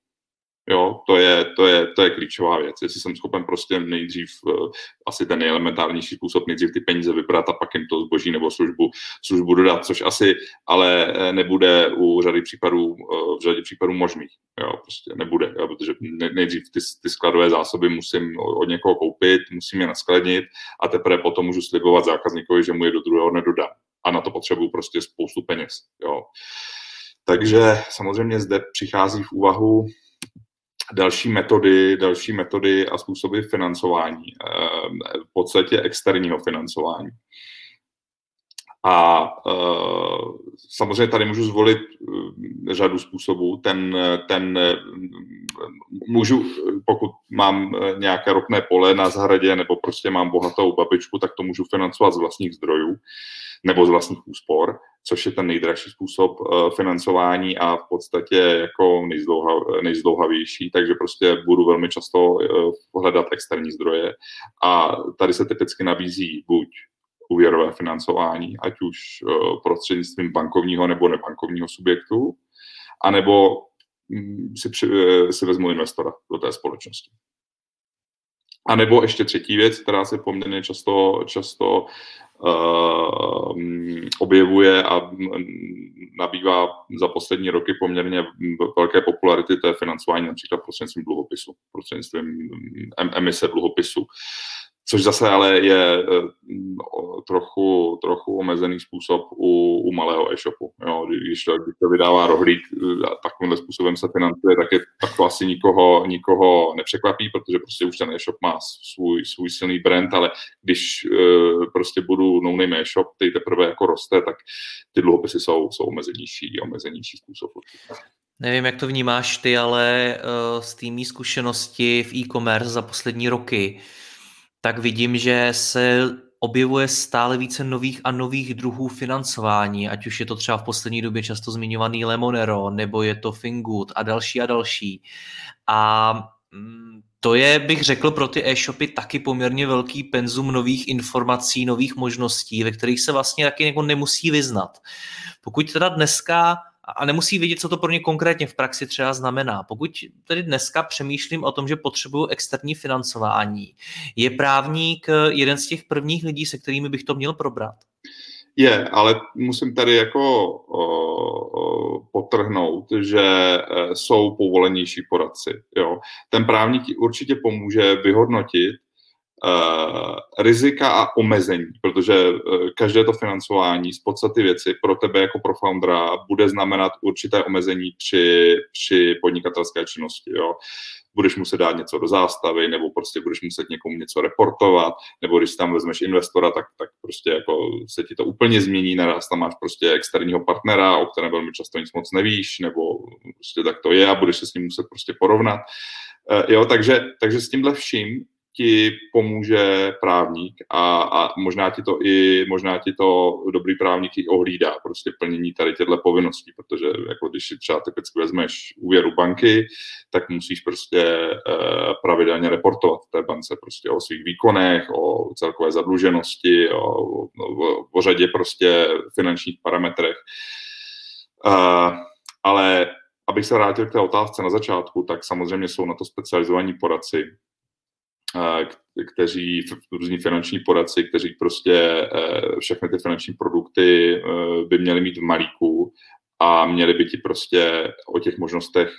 Jo, to je, to, je, to je klíčová věc. Jestli jsem schopen prostě nejdřív, uh, asi ten nejelementárnější způsob, nejdřív ty peníze vybrat a pak jim to zboží nebo službu, službu dodat, což asi ale nebude u řady případů, uh, v řadě případů možných. Jo, prostě nebude, jo, protože nejdřív ty, ty skladové zásoby musím od někoho koupit, musím je naskladnit a teprve potom můžu slibovat zákazníkovi, že mu je do druhého dne dodám. A na to potřebuju prostě spoustu peněz. Jo. Takže samozřejmě zde přichází v úvahu další metody, další metody a způsoby financování, eh, v podstatě externího financování. A uh, samozřejmě tady můžu zvolit uh, řadu způsobů. Ten, ten můžu, pokud mám nějaké ropné pole na zahradě nebo prostě mám bohatou babičku, tak to můžu financovat z vlastních zdrojů nebo z vlastních úspor, což je ten nejdražší způsob uh, financování a v podstatě jako nejzdlouha, nejzdlouhavější, takže prostě budu velmi často uh, hledat externí zdroje a tady se typicky nabízí buď úvěrové financování, ať už prostřednictvím bankovního nebo nebankovního subjektu, anebo si, při, si vezmu investora do té společnosti. A nebo ještě třetí věc, která se poměrně často, často uh, objevuje a nabývá za poslední roky poměrně velké popularity, to je financování například prostřednictvím dluhopisu, prostřednictvím emise dluhopisu což zase ale je eh, trochu, trochu omezený způsob u, u malého e-shopu. Jo, když, to, když to vydává rohlík eh, a takovýmhle způsobem se financuje, tak, je, tak to asi nikoho, nikoho nepřekvapí, protože prostě už ten e-shop má svůj, svůj silný brand, ale když uh, prostě budu no e-shop, který teprve jako roste, tak ty dluhopisy jsou, jsou omezenější, omezenější způsob. Nevím, jak to vnímáš ty, ale uh, z té zkušenosti v e-commerce za poslední roky, tak vidím, že se objevuje stále více nových a nových druhů financování, ať už je to třeba v poslední době často zmiňovaný Lemonero, nebo je to Fingood a další a další. A mm, to je, bych řekl, pro ty e-shopy taky poměrně velký penzum nových informací, nových možností, ve kterých se vlastně taky jako nemusí vyznat. Pokud teda dneska a nemusí vědět, co to pro ně konkrétně v praxi třeba znamená. Pokud tedy dneska přemýšlím o tom, že potřebuju externí financování, je právník jeden z těch prvních lidí, se kterými bych to měl probrat? Je, ale musím tady jako o, potrhnout, že e, jsou povolenější poradci. Jo. Ten právník určitě pomůže vyhodnotit, Uh, rizika a omezení, protože uh, každé to financování z podstaty věci pro tebe jako pro foundera bude znamenat určité omezení při, při podnikatelské činnosti. Jo. Budeš muset dát něco do zástavy, nebo prostě budeš muset někomu něco reportovat, nebo když tam vezmeš investora, tak, tak prostě jako se ti to úplně změní, naraz tam máš prostě externího partnera, o kterém velmi často nic moc nevíš, nebo prostě tak to je a budeš se s ním muset prostě porovnat. Uh, jo, takže, takže s tímhle vším ti pomůže právník a, a možná, ti to i, možná ti to dobrý právník i ohlídá, prostě plnění tady těchto povinností, protože jako když si třeba typicky vezmeš úvěru banky, tak musíš prostě eh, pravidelně reportovat té bance prostě o svých výkonech, o celkové zadluženosti, o, o, o řadě prostě finančních parametrech. Eh, ale abych se vrátil k té otázce na začátku, tak samozřejmě jsou na to specializovaní poradci, kteří, různí finanční poradci, kteří prostě eh, všechny ty finanční produkty eh, by měli mít v malíku a měli by ti prostě o těch možnostech,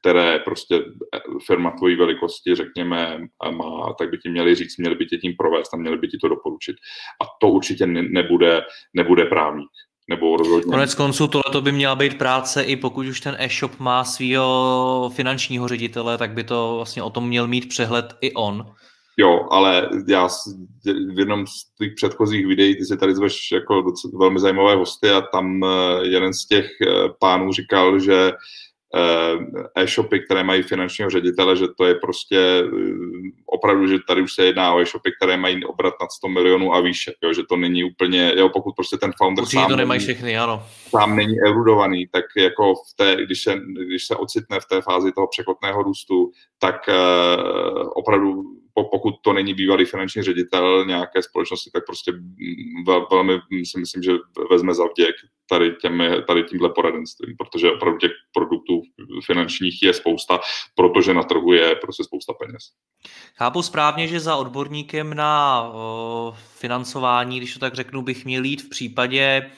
které prostě eh, firma tvojí velikosti, řekněme, má, tak by ti měli říct, měli by tě tím provést a měli by ti to doporučit. A to určitě nebude, nebude právník nebo rozhodně. Konec konců tohle by měla být práce i pokud už ten e-shop má svého finančního ředitele, tak by to vlastně o tom měl mít přehled i on. Jo, ale já v jednom z těch předchozích videí, ty si tady zveš jako docela, velmi zajímavé hosty a tam eh, jeden z těch eh, pánů říkal, že e-shopy, které mají finančního ředitele, že to je prostě eh, opravdu, že tady už se jedná o e-shopy, které mají obrat nad 100 milionů a výše, jo, že to není úplně, jo, pokud prostě ten founder Určitě sám, to nemají všechny, ano. sám není erudovaný, tak jako v té, když se, když se ocitne v té fázi toho překotného růstu, tak uh, opravdu pokud to není bývalý finanční ředitel nějaké společnosti, tak prostě velmi si myslím, že vezme za vděk tady, těmi, tady tímhle poradenstvím, protože opravdu těch produktů finančních je spousta, protože na trhu je prostě spousta peněz. Chápu správně, že za odborníkem na o, financování, když to tak řeknu, bych měl jít v případě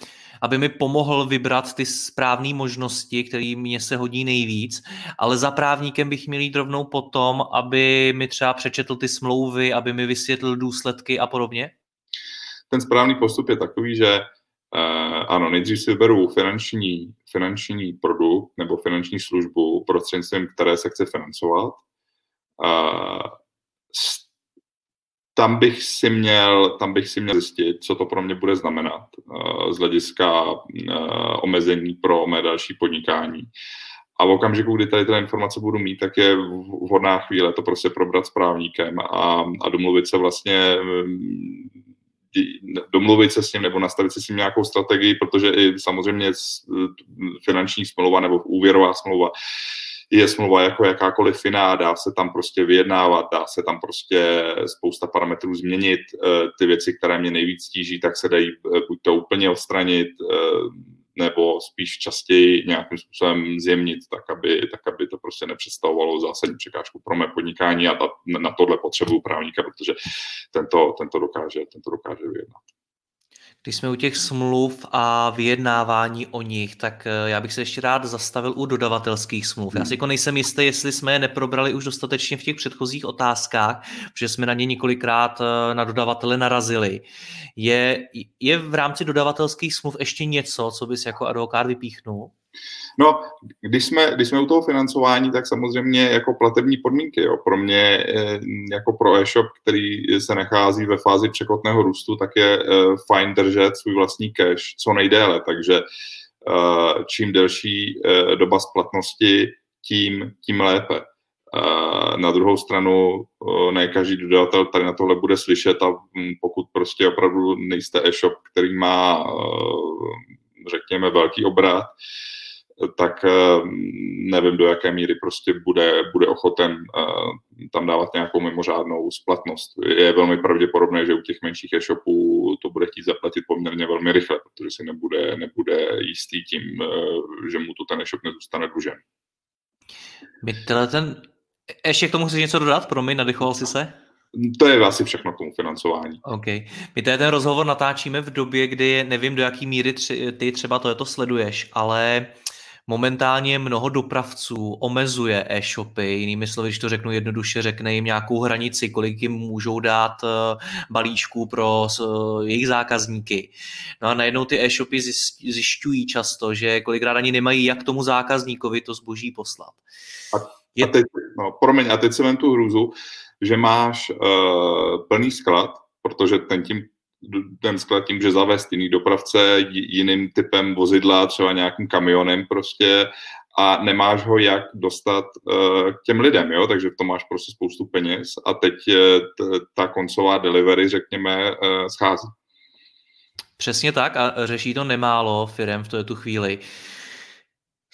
aby mi pomohl vybrat ty správné možnosti, které mě se hodí nejvíc, ale za právníkem bych měl jít rovnou potom, aby mi třeba přečetl ty smlouvy, aby mi vysvětlil důsledky a podobně? Ten správný postup je takový, že Uh, ano, nejdřív si vyberu finanční, finanční produkt nebo finanční službu, prostřednictvím které se chce financovat. Tam bych si měl, tam bych si měl zjistit, co to pro mě bude znamenat uh, z hlediska uh, omezení pro mé další podnikání. A v okamžiku, kdy tady ty informace budu mít, tak je vhodná chvíle to prostě probrat s právníkem a, a domluvit se vlastně um, domluvit se s ním nebo nastavit si s ním nějakou strategii, protože i samozřejmě finanční smlouva nebo úvěrová smlouva je smlouva jako jakákoliv jiná, dá se tam prostě vyjednávat, dá se tam prostě spousta parametrů změnit. Eh, ty věci, které mě nejvíc tíží, tak se dají eh, buď to úplně odstranit, eh, nebo spíš častěji nějakým způsobem zjemnit, tak aby, tak aby to prostě nepředstavovalo zásadní překážku pro mé podnikání a ta, na tohle potřebuju právníka, protože tento, tento, dokáže, tento dokáže vyjednat. Když jsme u těch smluv a vyjednávání o nich, tak eh, já bych se ještě rád zastavil u dodavatelských smluv. Já si jako nejsem jistý, jestli jsme je neprobrali už dostatečně v těch předchozích otázkách, protože jsme na ně několikrát eh, na dodavatele narazili. Je, je v rámci dodavatelských smluv ještě něco, co bys jako advokát vypíchnul? No, když jsme, když jsme u toho financování, tak samozřejmě jako platební podmínky. Jo. Pro mě, eh, jako pro e-shop, který se nachází ve fázi překotného růstu, tak je eh, fajn držet svůj vlastní cash co nejdéle. Takže eh, čím delší doba splatnosti, tím, tím lépe. Na druhou stranu ne každý dodavatel tady na tohle bude slyšet a hm, pokud prostě opravdu nejste e-shop, který má řekněme velký obrat, tak eh, nevím, do jaké míry prostě bude, bude ochoten eh, tam dávat nějakou mimořádnou splatnost. Je velmi pravděpodobné, že u těch menších e-shopů to bude chtít zaplatit poměrně velmi rychle, protože si nebude, nebude jistý tím, eh, že mu to ten e-shop nezůstane dlužen. My ten, ještě k tomu chceš něco dodat? Promiň, nadychoval jsi se? To je asi všechno k tomu financování. OK. My tady ten rozhovor natáčíme v době, kdy nevím, do jaký míry tři, ty třeba to, to sleduješ, ale Momentálně mnoho dopravců omezuje e-shopy, jinými slovy, když to řeknu jednoduše, řekne jim nějakou hranici, kolik jim můžou dát eh, balíčků pro eh, jejich zákazníky. No a najednou ty e-shopy zjišťují často, že kolikrát ani nemají jak tomu zákazníkovi to zboží poslat. A, a teď, no, promiň, a teď si vem tu hruzu, že máš uh, plný sklad, protože ten tím ten sklad tím může zavést jiný dopravce jiným typem vozidla, třeba nějakým kamionem prostě a nemáš ho jak dostat uh, k těm lidem, jo? takže to máš prostě spoustu peněz a teď t- ta koncová delivery, řekněme, uh, schází. Přesně tak a řeší to nemálo firm v tu chvíli. Uh,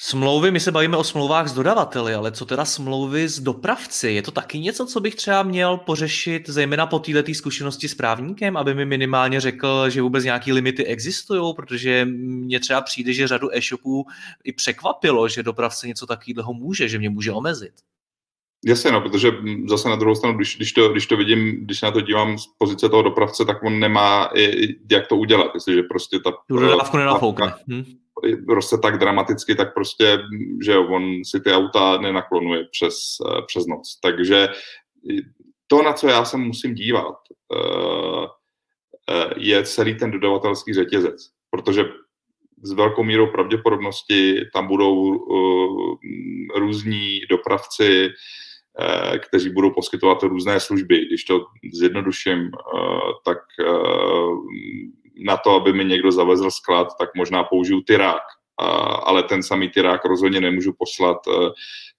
Smlouvy, my se bavíme o smlouvách s dodavateli, ale co teda smlouvy s dopravci? Je to taky něco, co bych třeba měl pořešit, zejména po této zkušenosti s právníkem, aby mi minimálně řekl, že vůbec nějaké limity existují, protože mně třeba přijde, že řadu e-shopů i překvapilo, že dopravce něco takového může, že mě může omezit. Jasně, no, protože zase na druhou stranu, když, když, to, když to vidím, když na to dívám z pozice toho dopravce, tak on nemá, jak to udělat, jestliže prostě ta... Tu dodávku nenafoukne. Hm? Roste tak dramaticky, tak prostě, že on si ty auta nenaklonuje přes, eh, přes noc. Takže to, na co já se musím dívat, eh, eh, je celý ten dodavatelský řetězec, protože s velkou mírou pravděpodobnosti tam budou různí dopravci, kteří budou poskytovat různé služby. Když to zjednoduším, tak na to, aby mi někdo zavezl sklad, tak možná použiju tyrák. ale ten samý tyrák rozhodně nemůžu poslat e,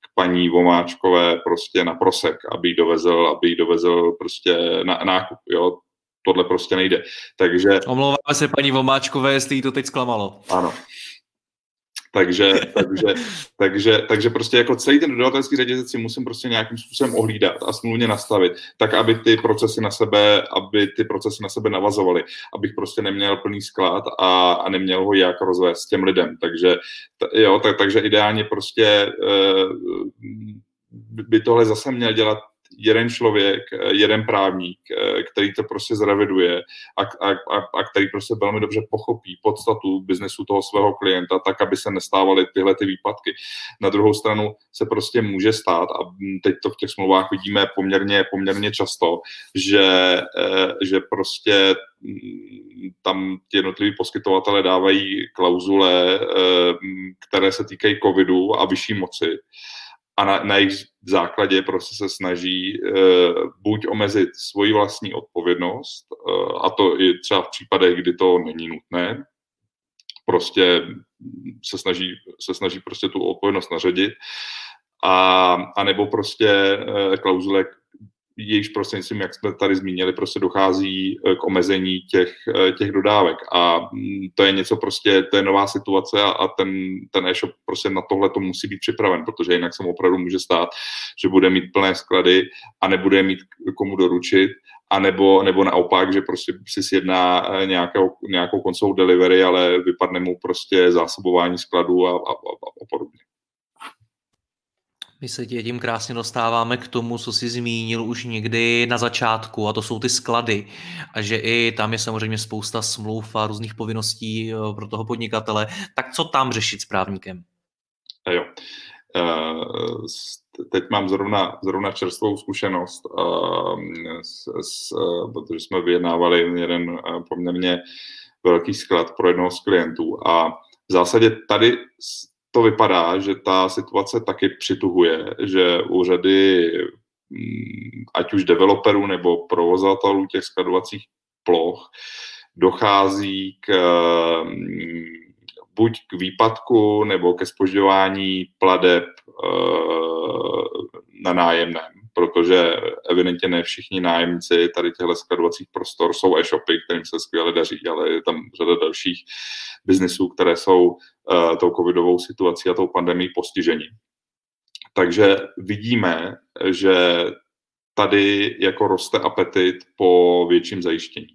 k paní Vomáčkové prostě na prosek, aby ji dovezl, aby ji dovezl prostě na nákup, jo. Tohle prostě nejde. Takže... Omlouváme se paní Vomáčkové, jestli jí to teď zklamalo. Ano. Takže, takže, takže, takže prostě jako celý ten dodavatelský řetězec si musím prostě nějakým způsobem ohlídat a smluvně nastavit, tak aby ty procesy na sebe, aby ty procesy na sebe navazovaly, abych prostě neměl plný sklad a, a neměl ho jak rozvést těm lidem. Takže, t, jo, tak, takže ideálně prostě e, by tohle zase měl dělat jeden člověk, eh, jeden právník, eh, který to prostě zreviduje a, a, a který prostě velmi dobře pochopí podstatu biznesu toho svého klienta, tak, aby se nestávaly tyhle ty výpadky. Na druhou stranu se prostě může stát, a teď to v těch smlouvách vidíme poměrně, poměrně často, že, eh, že prostě mm, tam jednotliví poskytovatele dávají klauzule, které se týkají covidu a vyšší moci a na, na jejich základě prostě se snaží uh, buď omezit svoji vlastní odpovědnost, uh, a to i třeba v případech, kdy to není nutné, prostě se snaží, se snaží prostě tu odpovědnost naředit, a, a nebo prostě uh, klauzule, jejichž prostřednictvím, jak jsme tady zmínili, prostě dochází k omezení těch, těch dodávek. A mm, to je něco prostě, to je nová situace a, a ten, ten e-shop prostě na tohle to musí být připraven, protože jinak se opravdu může stát, že bude mít plné sklady a nebude mít komu doručit a nebo, nebo naopak, že prostě si sjedná eh, nějakou, nějakou koncovou delivery, ale vypadne mu prostě zásobování skladů a, a, a, a podobně. My se tím krásně dostáváme k tomu, co jsi zmínil už někdy na začátku, a to jsou ty sklady. A že i tam je samozřejmě spousta smluv a různých povinností eh, pro toho podnikatele. Tak co tam řešit s právníkem? A jo. Uh, teď mám zrovna, zrovna čerstvou zkušenost, uh, s, s, protože jsme vyjednávali jeden poměrně velký sklad pro jednoho z klientů a v zásadě tady to vypadá, že ta situace taky přituhuje, že úřady, mm, ať už developerů nebo provozatelů těch skladovacích ploch, dochází k mm, buď k výpadku nebo ke spožďování pladeb na nájemném, protože evidentně ne všichni nájemci tady těchto skladovacích prostor jsou e-shopy, kterým se skvěle daří, ale je tam řada dalších biznisů, které jsou uh, tou covidovou situací a tou pandemí postižení. Takže vidíme, že tady jako roste apetit po větším zajištění.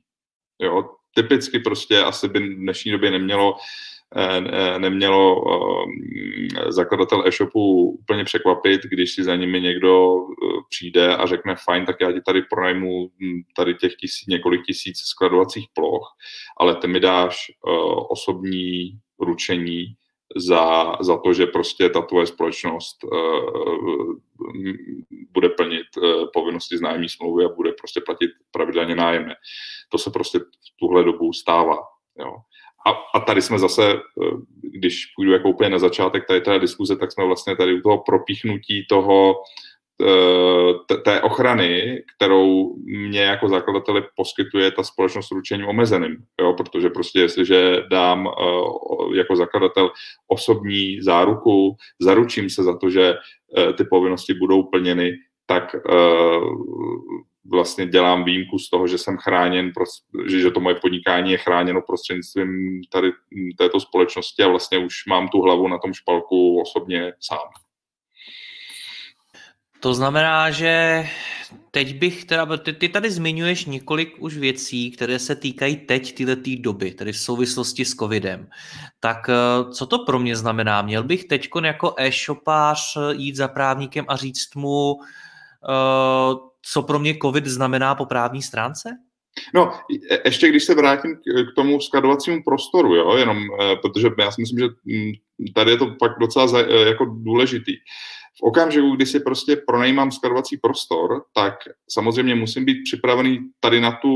Jo, typicky prostě asi by v dnešní době nemělo nemělo eh, zakladatel e-shopu úplně překvapit, když si za nimi někdo eh, přijde a řekne, fajn, tak já ti tady pronajmu hm, tady těch tisíc, několik tisíc skladovacích ploch, ale ty mi dáš osobní ručení za, za to, že prostě ta tvoje společnost bude plnit povinnosti z nájemní smlouvy a bude prostě platit pravidelně nájemné. To se prostě v tuhle dobu stává. Jo a, a tady jsme zase, eh, když půjdu jako úplně na začátek tady té diskuze, tak jsme vlastně tady u toho propíchnutí toho, eh, té ochrany, kterou mě jako zakladateli poskytuje ta společnost ručením omezeným. Jo? Protože prostě jestliže dám eh, jako zakladatel osobní záruku, zaručím se za to, že ty povinnosti budou plněny, tak vlastně dělám výjimku z toho, že jsem chráněn, že, to moje podnikání je chráněno prostřednictvím tady této společnosti a vlastně už mám tu hlavu na tom špalku osobně sám. To znamená, že teď bych teda, ty, ty tady zmiňuješ několik už věcí, které se týkají teď tyhle tý doby, tedy v souvislosti s covidem. Tak eh, co to pro mě znamená? Měl bych teď jako e-shopář jít za právníkem a říct mu, uh, co pro mě COVID znamená po právní stránce? No, e, ještě když se vrátím k tomu skladovacímu prostoru, jo, jenom, e, protože já si myslím, že mm, tady je to pak docela za, e, jako důležitý. V okamžiku, kdy si prostě pronajímám skladovací prostor, tak samozřejmě musím být připravený tady na tu,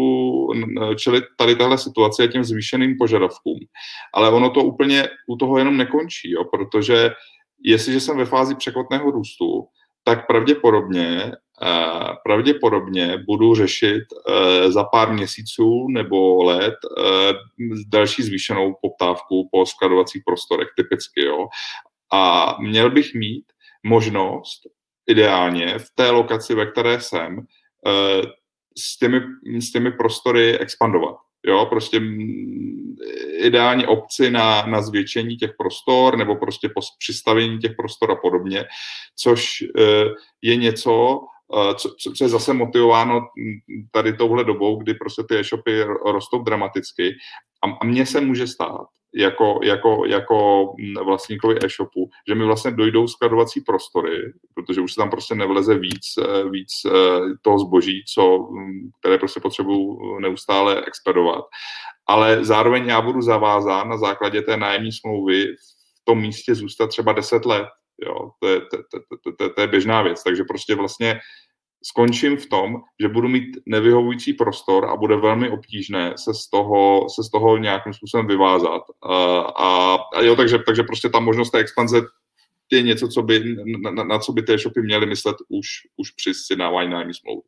čili tady tahle situace a těm zvýšeným požadavkům. Ale ono to úplně u toho jenom nekončí, jo, protože jestliže jsem ve fázi překotného růstu, tak pravděpodobně pravděpodobně budu řešit eh, za pár měsíců nebo let eh, další zvýšenou poptávku po skladovacích prostorech, typicky. Jo. A měl bych mít možnost ideálně v té lokaci, ve které jsem, s těmi, s těmi prostory expandovat. Jo, prostě ideální obci na, na zvětšení těch prostor nebo prostě přistavení těch prostor a podobně, což je něco, co, co, co je zase motivováno tady touhle dobou, kdy prostě ty e-shopy rostou dramaticky. A, a mně se může stát, jako, jako, jako vlastníkovi e-shopu, že mi vlastně dojdou skladovací prostory, protože už se tam prostě nevleze víc, eh, víc eh, toho zboží, co, které prostě potřebuju neustále expedovat. Ale zároveň já budu zavázán na základě té nájemní smlouvy v tom místě zůstat třeba 10 let. Jo, to, je, to, to, to, to, to je běžná věc. Takže prostě vlastně skončím v tom, že budu mít nevyhovující prostor a bude velmi obtížné se z toho, se z toho nějakým způsobem vyvázat. A, a, jo, takže, takže prostě ta možnost té expanze je něco, co by, na, na, na co by ty shopy měly myslet už, už při sjednávání nájemní smlouvy.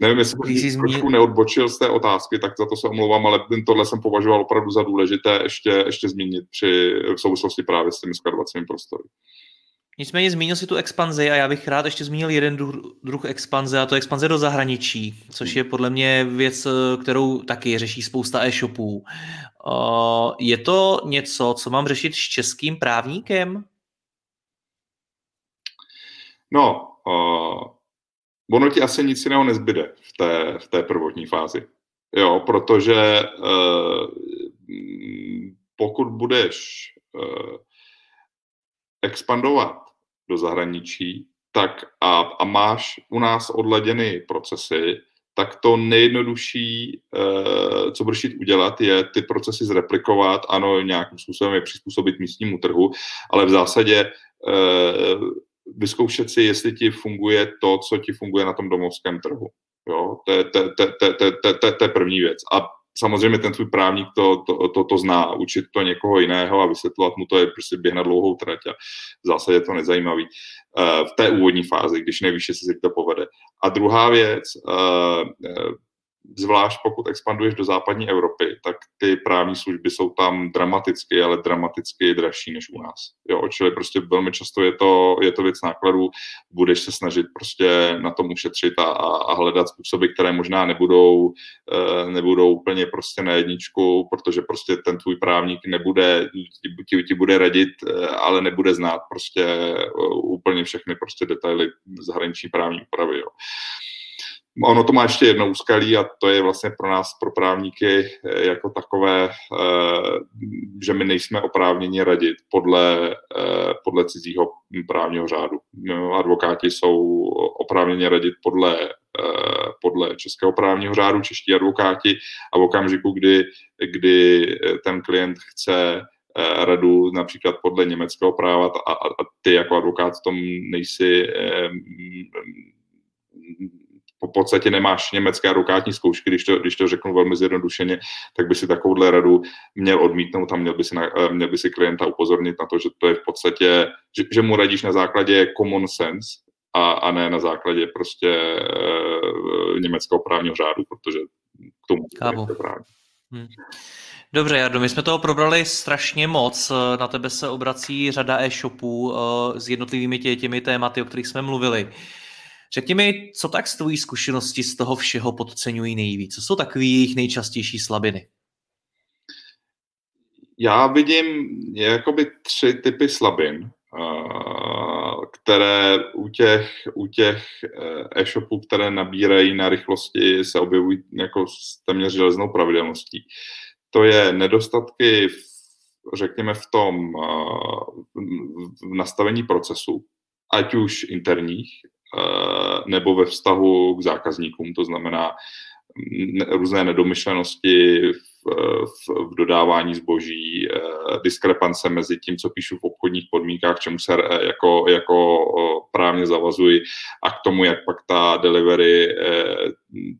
Nevím, jestli jsem trošku neodbočil z té otázky, tak za to se omlouvám, ale tohle jsem považoval opravdu za důležité ještě, ještě zmínit při, v souvislosti právě s těmi skladovacími prostory. Nicméně zmínil si tu expanzi a já bych rád ještě zmínil jeden druh expanze a to je expanze do zahraničí, což je podle mě věc, kterou taky řeší spousta e-shopů. Je to něco, co mám řešit s českým právníkem? No, uh, ono ti asi nic jiného nezbyde v té, v té prvotní fázi. Jo, protože uh, pokud budeš uh, expandovat do zahraničí tak a, a máš u nás odladěny procesy, tak to nejjednodušší, uh, co budeš udělat, je ty procesy zreplikovat, ano, nějakým způsobem je přizpůsobit místnímu trhu, ale v zásadě uh, vyzkoušet si, jestli ti funguje to, co ti funguje na tom domovském trhu. Jo? To, je, to, to, to, to, to, to, to je první věc. A samozřejmě ten tvůj právník to, to, to, to zná, učit to někoho jiného a vysvětlovat mu to je prostě běh na dlouhou trať a v zásadě je to nezajímavý uh, v té úvodní fázi, když nevíš, jestli si to povede. A druhá věc, uh, zvlášť pokud expanduješ do západní Evropy, tak ty právní služby jsou tam dramaticky, ale dramaticky dražší než u nás. Jo, čili prostě velmi často je to, je to věc nákladů, budeš se snažit prostě na tom ušetřit a, a hledat způsoby, které možná nebudou, eh, nebudou úplně prostě na jedničku, protože prostě ten tvůj právník nebude, ti, ti, bude radit, eh, ale nebude znát prostě eh, úplně všechny prostě detaily zahraniční právní úpravy. Jo. Ono to má ještě jedno úskalí a to je vlastně pro nás, pro právníky, eh, jako takové, eh, že my nejsme oprávněni radit podle, eh, podle cizího právního řádu. No, advokáti jsou oprávněni radit podle, podle českého právního řádu, čeští advokáti a v okamžiku, kdy, kdy ten klient chce radu například podle německého práva a, a, a ty jako advokát v tom nejsi v podstatě nemáš německé advokátní zkoušky, když to, když to řeknu velmi zjednodušeně, tak by si takovouhle radu měl odmítnout a měl by si, na, eh, měl by si klienta upozornit na to, že to je v podstatě, že, že mu radíš na základě common sense a, a ne na základě prostě e, německého právního řádu, protože k tomu je právě. Hmm. Dobře, Jardo, my jsme toho probrali strašně moc. Na tebe se obrací řada e-shopů uh, s jednotlivými tě, těmi tématy, o kterých jsme mluvili. Řekni mi, co tak z tvojí zkušenosti z toho všeho podceňují nejvíc? Co jsou takové jejich nejčastější slabiny? Já vidím jakoby tři typy slabin, které u těch, u těch eh, e-shopů, které nabírají na rychlosti, se objevují jako s téměř železnou pravidelností. To je nedostatky, v, řekněme, v tom v nastavení procesu, ať už interních, nebo ve vztahu k zákazníkům, to znamená různé nedomyšlenosti v, v, v dodávání zboží, eh, diskrepance mezi tím, co píšu v obchodních podmínkách, čemu se eh, jako, jako právně zavazuji a k tomu, jak pak ta delivery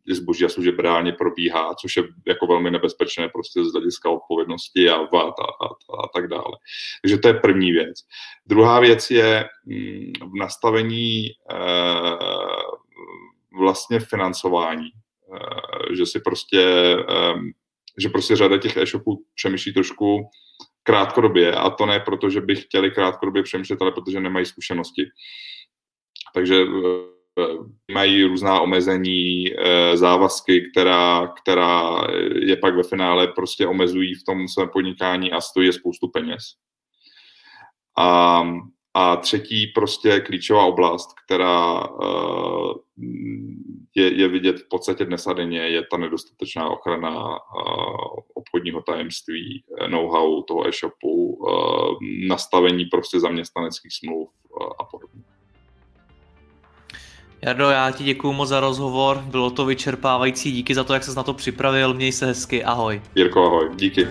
zboží a služeb reálně probíhá, což je jako velmi nebezpečné prostě z hlediska odpovědnosti a vat a, a, a tak dále. Takže to je první věc. Druhá věc je mm, v nastavení vlastně financování Eh, že si prostě, že prostě řada těch e-shopů přemýšlí trošku krátkodobě a to ne proto, že by chtěli krátkodobě přemýšlet, ale protože nemají zkušenosti. Takže eh, mají různá omezení, eh, závazky, která, která je pak ve finále prostě omezují v tom svém podnikání a stojí spoustu peněz. A a třetí prostě klíčová oblast, která uh, je, je vidět v podstatě dnes a denně, je ta nedostatečná ochrana uh, obchodního tajemství, know-how toho e-shopu, nastavení prostě zaměstnaneckých smluv a podobně. Jardo, já ti děkuji moc za rozhovor, bylo to vyčerpávající, díky za to, jak ses na to připravil, měj se hezky, ahoj. Jirko, ahoj, díky.